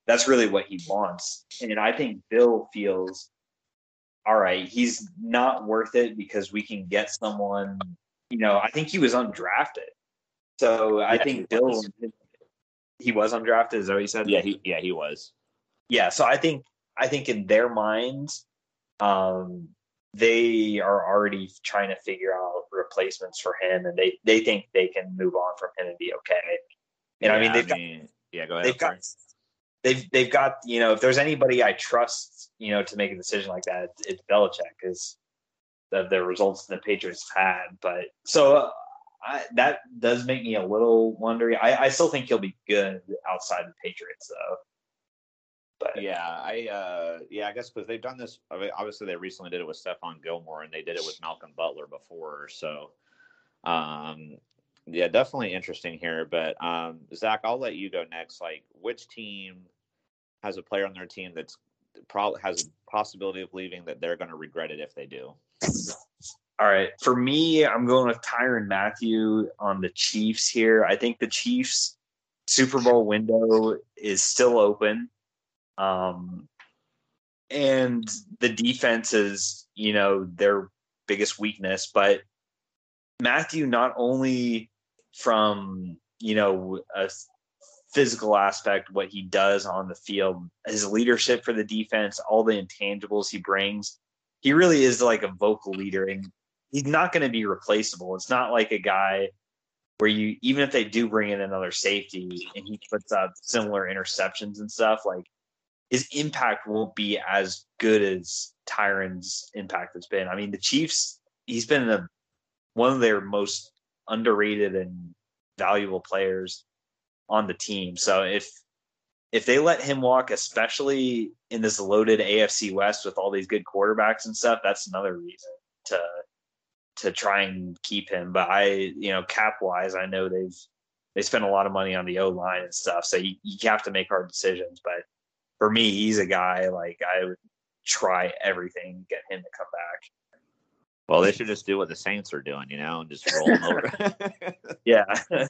That's really what he wants. And I think Bill feels, all right, he's not worth it because we can get someone, you know, I think he was undrafted. So I think Bill, he was undrafted. Is that what you said? Yeah, he yeah he was. Yeah, so I think I think in their minds, um, they are already trying to figure out replacements for him, and they they think they can move on from him and be okay. And yeah, I mean, they've I mean, got, yeah, go ahead. They've got they've they've got you know if there's anybody I trust you know to make a decision like that, it's Belichick because of the results the Patriots had. But so uh, I, that does make me a little wondering. I, I still think he'll be good outside the Patriots, though. But yeah, I uh, yeah, I guess because they've done this. I mean, obviously, they recently did it with Stephon Gilmore, and they did it with Malcolm Butler before. So, um, yeah, definitely interesting here. But um, Zach, I'll let you go next. Like, which team has a player on their team that's probably has a possibility of leaving that they're going to regret it if they do? All right. For me, I'm going with Tyrann Mathieu on the Chiefs here. I think the Chiefs Super Bowl window is still open. Um, and the defense is, you know, their biggest weakness. But Matthew, not only from, you know, a physical aspect, what he does on the field, his leadership for the defense, all the intangibles he brings, he really is like a vocal leader. And he's not going to be replaceable. It's not like a guy where you even if they do bring in another safety and he puts up similar interceptions and stuff, like his impact won't be as good as Tyrann's impact has been. I mean, the Chiefs, he's been one of their most underrated and valuable players on the team. So if if they let him walk, especially in this loaded AFC West with all these good quarterbacks and stuff, that's another reason to to try and keep him. But I, you know, cap wise, I know they've they spent a lot of money on the O line and stuff, so you, you have to make hard decisions. But for me, he's a guy like I would try everything get him to come back. Well, they should just do what the Saints are doing, you know, and just roll them over. [laughs] yeah. [laughs]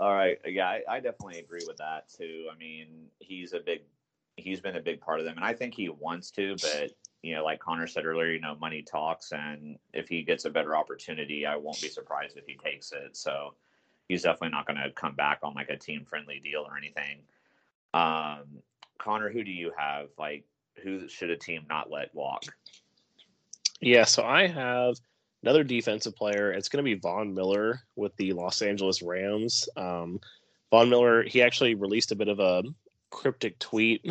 All right. Yeah, I, I, definitely agree with that too. I mean, he's a big, he's been a big part of them, and I think he wants to, but you know, like Connor said earlier, you know, money talks, and if he gets a better opportunity, I won't be surprised if he takes it. So he's definitely not going to come back on like a team friendly deal or anything. Um, Connor, who do you have? Like, who should a team not let walk? Yeah, so I have another defensive player. It's going to be Von Miller with the Los Angeles Rams. Um, Von Miller, he actually released a bit of a cryptic tweet,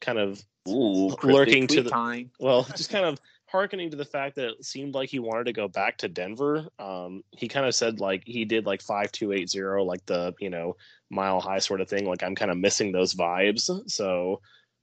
kind of Ooh, lurking to the time. [laughs] well, just kind of harkening to the fact that it seemed like he wanted to go back to Denver. Um, he kind of said like he did like five two eight zero, like the you know mile high sort of thing. Like I'm kind of missing those vibes. So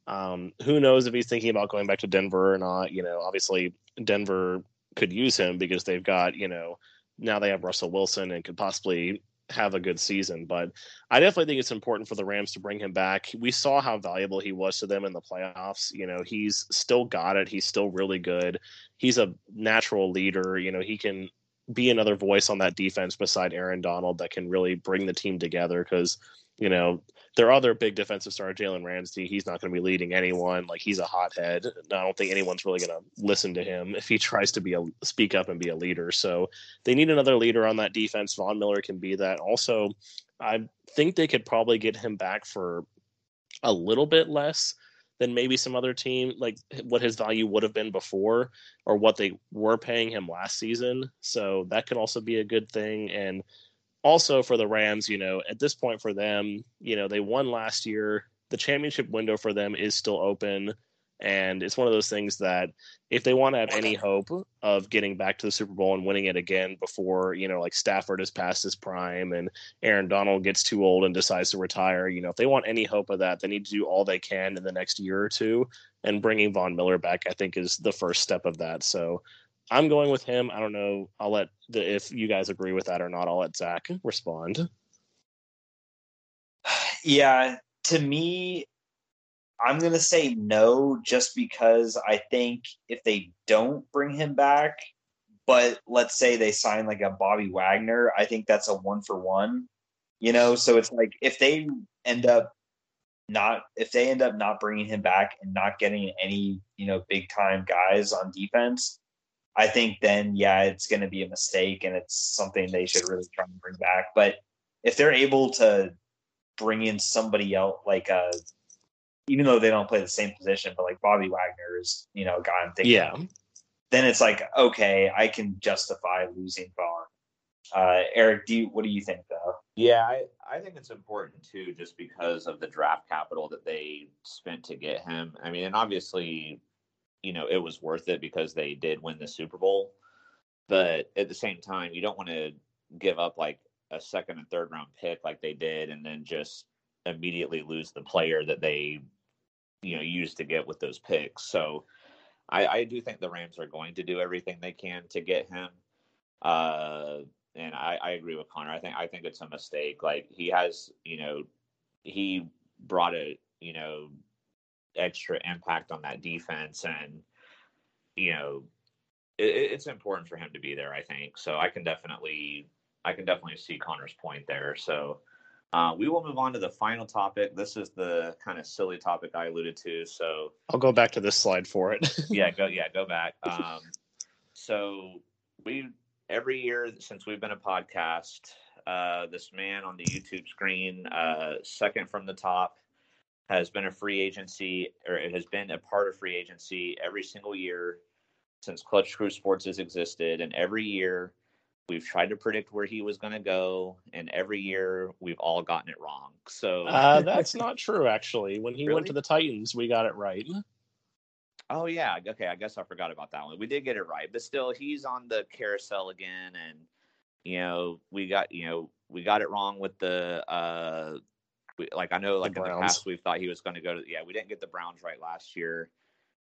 um, who knows if he's thinking about going back to Denver or not? You know, obviously Denver could use him because they've got you know now they have Russell Wilson and could possibly have a good season. But I definitely think it's important for the Rams to bring him back. We saw how valuable he was to them in the playoffs. You know, he's still got it. He's still really good. He's a natural leader. You know, he can be another voice on that defense beside Aaron Donald that can really bring the team together because, you know, their other big defensive star, Jalen Ramsey, he's not going to be leading anyone. Like he's a hothead. I don't think anyone's really going to listen to him if he [laughs] tries to be a speak up and be a leader. So they need another leader on that defense. Von Miller can be that. Also, I think they could probably get him back for a little bit less than maybe some other team, like what his value would have been before or what they were paying him last season. So that could also be a good thing. And also for the Rams, you know, at this point for them, you know, they won last year. The championship window for them is still open. And it's one of those things that if they want to have any hope of getting back to the Super Bowl and winning it again before, you know, like Stafford has passed his prime and Aaron Donald gets too old and decides to retire, you know, if they want any hope of that, they need to do all they can in the next year or two. And bringing Von Miller back, I think, is the first step of that. So I'm going with him. I don't know. I'll let the if you guys agree with that or not. I'll let Zach respond. [sighs] Yeah, to me, I'm gonna say no, just because I think if they don't bring him back, but let's say they sign like a Bobby Wagner, I think that's a one for one. You know, so it's like if they end up not if they end up not bringing him back and not getting any you know big time guys on defense I think then yeah, it's going to be a mistake, and it's something they should really try and bring back. But if they're able to bring in somebody else, like uh, even though they don't play the same position, but like Bobby Wagner is, you know, a guy I'm thinking. Yeah. Of, then it's like okay, I can justify losing Von. Uh, Eric, do you, what do you think though? Yeah, I, I think it's important too, just because of the draft capital that they spent to get him. I mean, and obviously you know it was worth it because they did win the Super Bowl. But at the same time, you don't want to give up like a second and third round pick like they did, and then just immediately lose the player that they you know used to get with those picks. So I, I do think the Rams are going to do everything they can to get him. Uh, and I, I agree with Connor. I think I think it's a mistake. Like he has, you know, he brought a you know extra impact on that defense and you know it, it's important for him to be there i think so i can definitely i can definitely see connor's point there so uh, we will move on to the final topic. This is the kind of silly topic I alluded to. So I'll go back to this slide for it. [laughs] yeah, go yeah, go back. Um, so we every year since we've been a podcast, uh, this man on the YouTube screen, uh, second from the top, has been a free agency or it has been a part of free agency every single year since Clutch Crew Sports has existed. And every year we've tried to predict where he was going to go. And every year we've all gotten it wrong. So [laughs] uh, that's [laughs] not true, actually. When he really? went to the Titans, we got it right. Oh, yeah. Okay. I guess I forgot about that one. We did get it right. But still, he's on the carousel again. And, you know, we got, you know, we got it wrong with the uh we, like I know, like the in the past, we thought he was going to go to. Yeah, we didn't get the Browns right last year.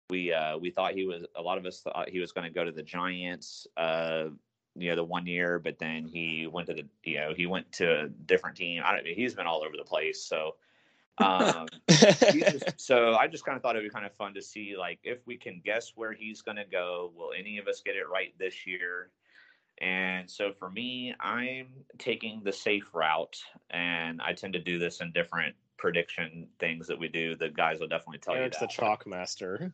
We uh we thought he was. A lot of us thought he was going to go to the Giants. Uh, you know, the one year, but then he went to the. You know, he went to a different team. I don't. He's been all over the place. So. um just, [laughs] so i just kind of thought it'd be kind of fun to see like if we can guess where he's going to go will any of us get it right this year and so for me, I'm taking the safe route, and I tend to do this in different prediction things that we do. The guys will definitely tell Eric's you It's the chalk master.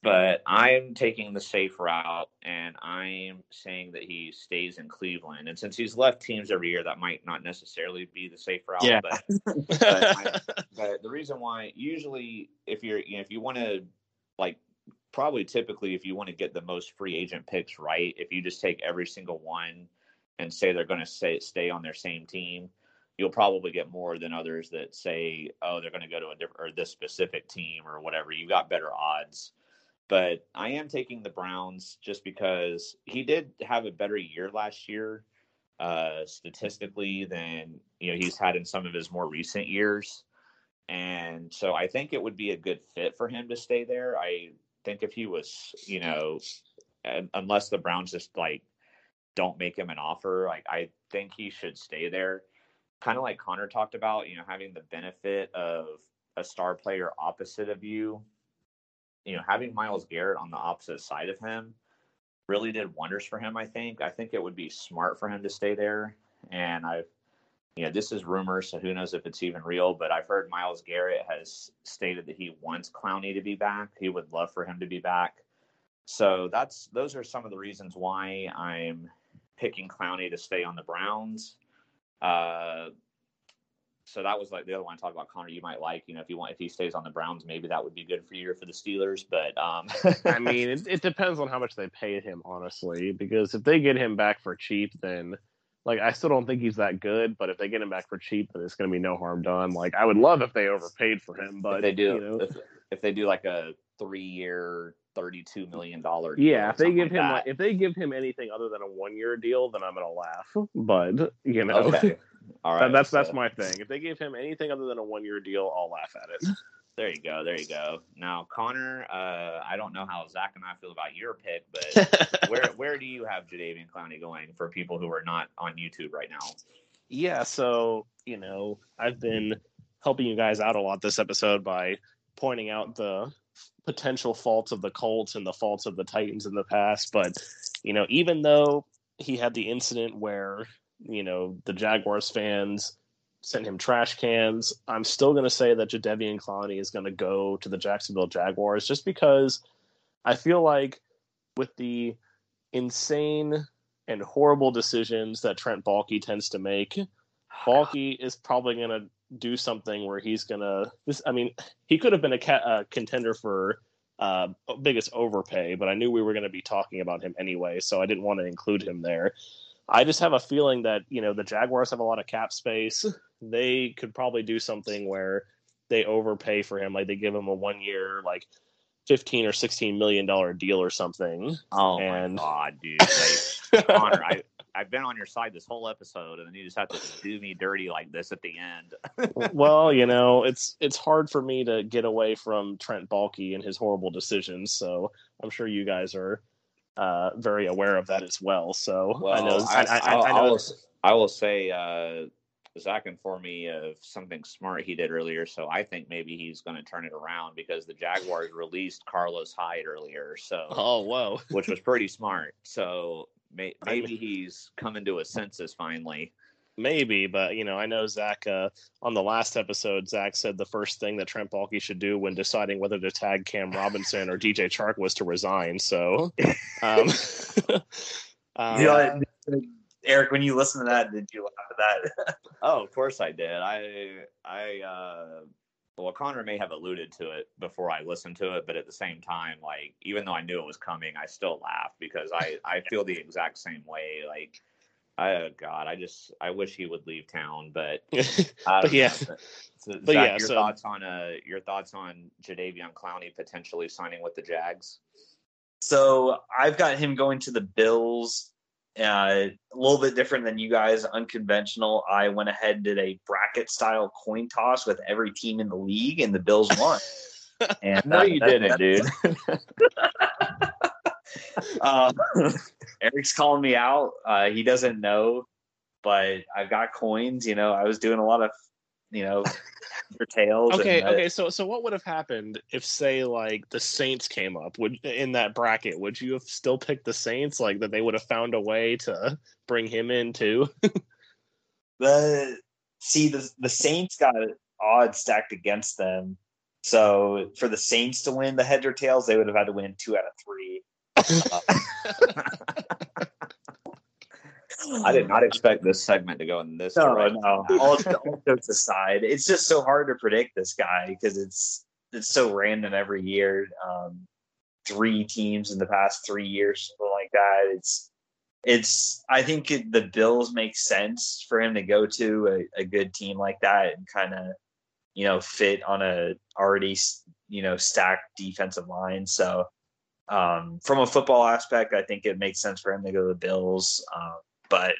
But I'm taking the safe route, and I'm saying that he stays in Cleveland. And since he's left teams every year, that might not necessarily be the safe route. Yeah. But, [laughs] but, I, [laughs] but the reason why, usually, if you're, you know, if you want to like probably typically if you want to get the most free agent picks right, if you just take every single one and say they're going to stay stay on their same team, you'll probably get more than others that say, "Oh, they're going to go to a different or this specific team or whatever." You've got better odds. But I am taking the Browns just because he did have a better year last year uh, statistically than you know he's had in some of his more recent years. And so I think it would be a good fit for him to stay there. I think if he was, you know, unless the Browns just like don't make him an offer, like I think he should stay there kind of like Connor talked about, you know, having the benefit of a star player opposite of you, you know, having Myles Garrett on the opposite side of him really did wonders for him, I think. I think it would be smart for him to stay there. And I've, you know, this is rumors, so who knows if it's even real, but I've heard Myles Garrett has stated that he wants Clowney to be back. He would love for him to be back. So that's those are some of the reasons why I'm picking Clowney to stay on the Browns. Uh, so that was like the other one I talked about. Connor, you might like, you know, if you want, if he stays on the Browns, maybe that would be good for you or for the Steelers. But um, I mean, [laughs] it, it depends on how much they pay him, honestly. Because if they get him back for cheap, then like I still don't think he's that good. But if they get him back for cheap, then it's going to be no harm done. Like I would love if they overpaid for him, but if they do, you know, if, if they do like a three-year, thirty-two million dollar. Yeah, if they give like him like, if they give him anything other than a one-year deal, then I'm gonna laugh. But you know, okay. [laughs] all right, that's that's my thing. If they give him anything other than a one-year deal, I'll laugh at it. There you go. There you go. Now, Connor, uh, I don't know how Zach and I feel about your pick, but [laughs] where where do you have Jadeveon Clowney going for people who are not on YouTube right now? Yeah, so you know, I've been helping you guys out a lot this episode by pointing out the potential faults of the Colts and the faults of the Titans in the past. But, you know, even though he had the incident where, you know, the Jaguars fans sent him trash cans, I'm still going to say that Jadeveon Clowney is going to go to the Jacksonville Jaguars just because I feel like with the insane and horrible decisions that Trent Baalke tends to make, Baalke is probably going to do something where he's gonna. This, I mean, he could have been a, ca- a contender for uh, biggest overpay, but I knew we were going to be talking about him anyway, so I didn't want to include him there. I just have a feeling that you know the Jaguars have a lot of cap space. They could probably do something where they overpay for him, like they give him a one year like fifteen or sixteen million dollar deal or something. Oh and... my god, dude! [laughs] Like, Connor, I I've been on your side this whole episode, and then you just have to do me dirty like this at the end. [laughs] well, you know, it's it's hard for me to get away from Trent Baalke and his horrible decisions. So I'm sure you guys are uh, very aware of that as well. So well, I know. I, I, I, I, know. Will, I will say. Uh, Zach informed me of something smart he did earlier, so I think maybe he's going to turn it around because the Jaguars released Carlos Hyde earlier. So, oh whoa, [laughs] which was pretty smart. So maybe he's coming to a senses finally. Maybe, but you know, I know Zach uh, on the last episode. Zach said the first thing that Trent Baalke should do when deciding whether to tag Cam Robinson or DJ Chark was to resign. So, um, um, [laughs] [laughs] yeah, Eric, when you listen to that, did you laugh at that? [laughs] oh, of course I did. I I uh, well, Connor may have alluded to it before I listened to it, but at the same time, like even though I knew it was coming, I still laughed because I I [laughs] feel the exact same way. Like, oh God, I just I wish he would leave town, but, [laughs] but yeah. So, but Zach, yeah, your so... thoughts on uh your thoughts on Jadeveon Clowney potentially signing with the Jags? So I've got him going to the Bills uh, a little bit different than you guys, unconventional. I went ahead and did a bracket style coin toss with every team in the league, and the Bills won. [laughs] and no, uh, you didn't, dude. [laughs] uh, Eric's calling me out. Uh, he doesn't know, but I've got coins. You know, I was doing a lot of, you know, for tails. Okay, and, okay. So, so what would have happened if, say, like the Saints came up would in that bracket? Would you have still picked the Saints? Like that they would have found a way to bring him in too? [laughs] the see the the Saints got odds stacked against them. So for the Saints to win the heads or tails, they would have had to win two out of three. [laughs] [laughs] I did not expect this segment to go in this no, direction. No, all, all jokes aside, it's just so hard to predict this guy because it's it's so random every year. Um, three teams in the past three years, something like that. It's it's I think it, the Bills make sense for him to go to a, a good team like that and kind of you know fit on a already you know stacked defensive line. So um, from a football aspect, I think it makes sense for him to go to the Bills, uh, but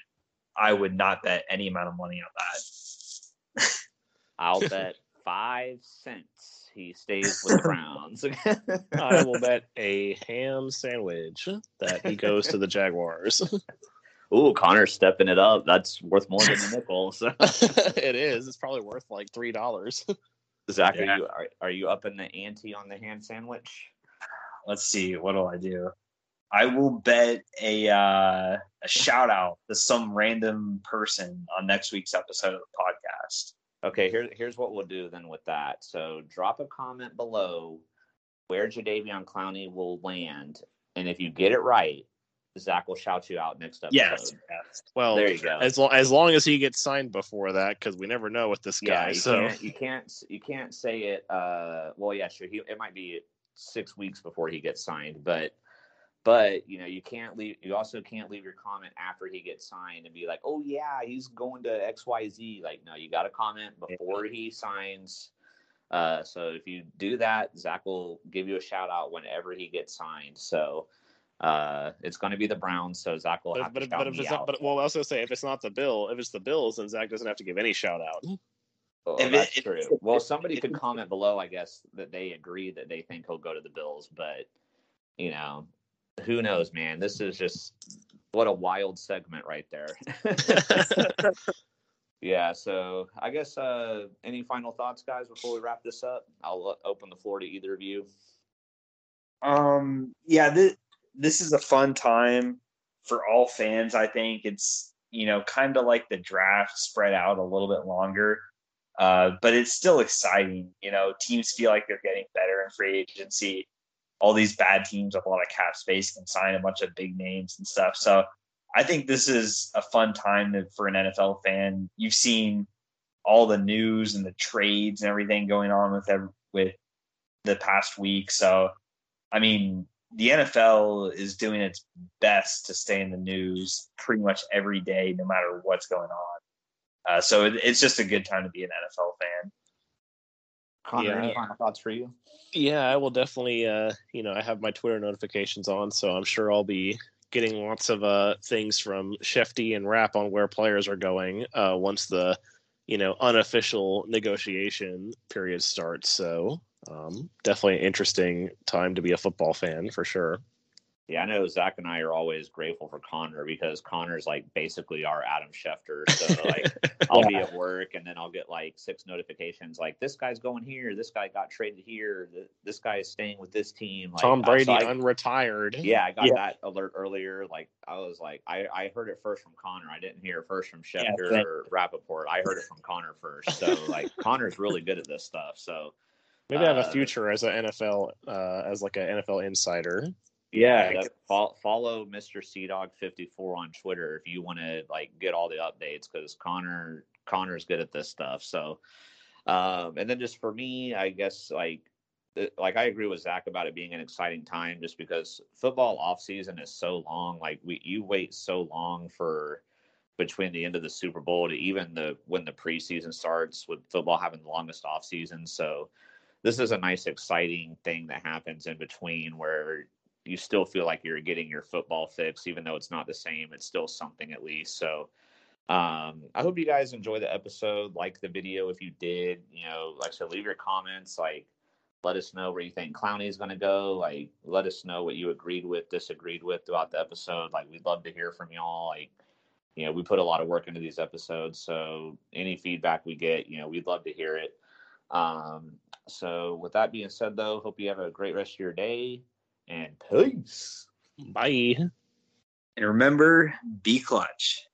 I would not bet any amount of money on that. [laughs] I'll [laughs] bet five cents he stays with the Browns. [laughs] I will bet a ham sandwich that he goes to the Jaguars. Ooh, Connor's stepping it up. That's worth more than a nickel. So. it is. It's probably worth like three dollars. Zach, yeah. are you are, are you up in the ante on the ham sandwich? Let's see. What do I do? I will bet a uh, a shout out to some random person on next week's episode of the podcast. Okay, here, here's what we'll do then with that. So drop a comment below where Jadeveon Clowney will land, and if you get it right, Zach will shout you out next episode. Yes. yes. Well, there you go. As long as long as he gets signed before that, because we never know with this guy. Yeah, you so can't, you can't you can't say it. Uh, well, yeah, sure. He, it might be six weeks before he gets signed, but but you know, you can't leave. You also can't leave your comment after he gets signed and be like, "Oh yeah, he's going to X Y Z." Like, no, you got to comment before he signs. Uh, so if you do that, Zach will give you a shout out whenever he gets signed. So uh, it's going to be the Browns. So Zach will have but, to but, shout but if it's out. Not, but well, I also say if it's not the Bill, if it's the Bills, then Zach doesn't have to give any shout out. Oh, that's it, true. Well, somebody could comment below, I guess, that they agree that they think he'll go to the Bills, but you know, who knows, man? This is just what a wild segment right there. [laughs] yeah, so I guess uh any final thoughts guys before we wrap this up? I'll open the floor to either of you. Um yeah, this this is a fun time for all fans, I think. It's you know, kind of like the draft spread out a little bit longer. Uh, but it's still exciting. You know, teams feel like they're getting better in free agency all these bad teams with a lot of cap space can sign a bunch of big names and stuff. So I think this is a fun time to, for an NFL fan. You've seen all the news and the trades and everything going on with every, with the past week. So I mean, the NFL is doing its best to stay in the news pretty much every day, no matter what's going on. Uh, so it, it's just a good time to be an NFL fan. Connor, yeah. any final thoughts for you? Yeah, I will definitely. Uh, you know, I have my Twitter notifications on, so I'm sure I'll be getting lots of uh, things from Shefty and Rap on where players are going uh, once the you know unofficial negotiation period starts. So um, definitely an interesting time to be a football fan for sure. Yeah, I know Zach and I are always grateful for Connor because Connor's like basically our Adam Schefter. So like [laughs] I'll yeah. be at work and then I'll get like six notifications like this guy's going here, this guy got traded here, this guy is staying with this team. Like, Tom Brady uh, so I, unretired. Yeah, I got yeah. that alert earlier. Like I was like I, I heard it first from Connor. I didn't hear it first from Schefter yeah, or Rapoport. I heard it from Connor first. So like [laughs] Connor's really good at this stuff. So maybe I have a uh, future as an NFL uh, as like an NFL insider. Yeah, follow, follow Mr. Dog 54 on Twitter if you want to like get all the updates because Connor Connor's good at this stuff. So, um, and then just for me, I guess like like I agree with Zach about it being an exciting time just because football off season is so long. Like we you wait so long for between the end of the Super Bowl to even the when the preseason starts with football having the longest off season. So this is a nice exciting thing that happens in between where you still feel like you're getting your football fix, even though it's not the same. It's still something at least. So um, I hope you guys enjoy the episode. Like the video if you did. You know, like said, leave your comments. Like, let us know where you think Clowney is going to go. Like, let us know what you agreed with, disagreed with throughout the episode. Like, we'd love to hear from y'all. Like, you know, we put a lot of work into these episodes. So any feedback we get, you know, we'd love to hear it. Um, so with that being said, though, hope you have a great rest of your day and peace. Bye. And remember, be clutch.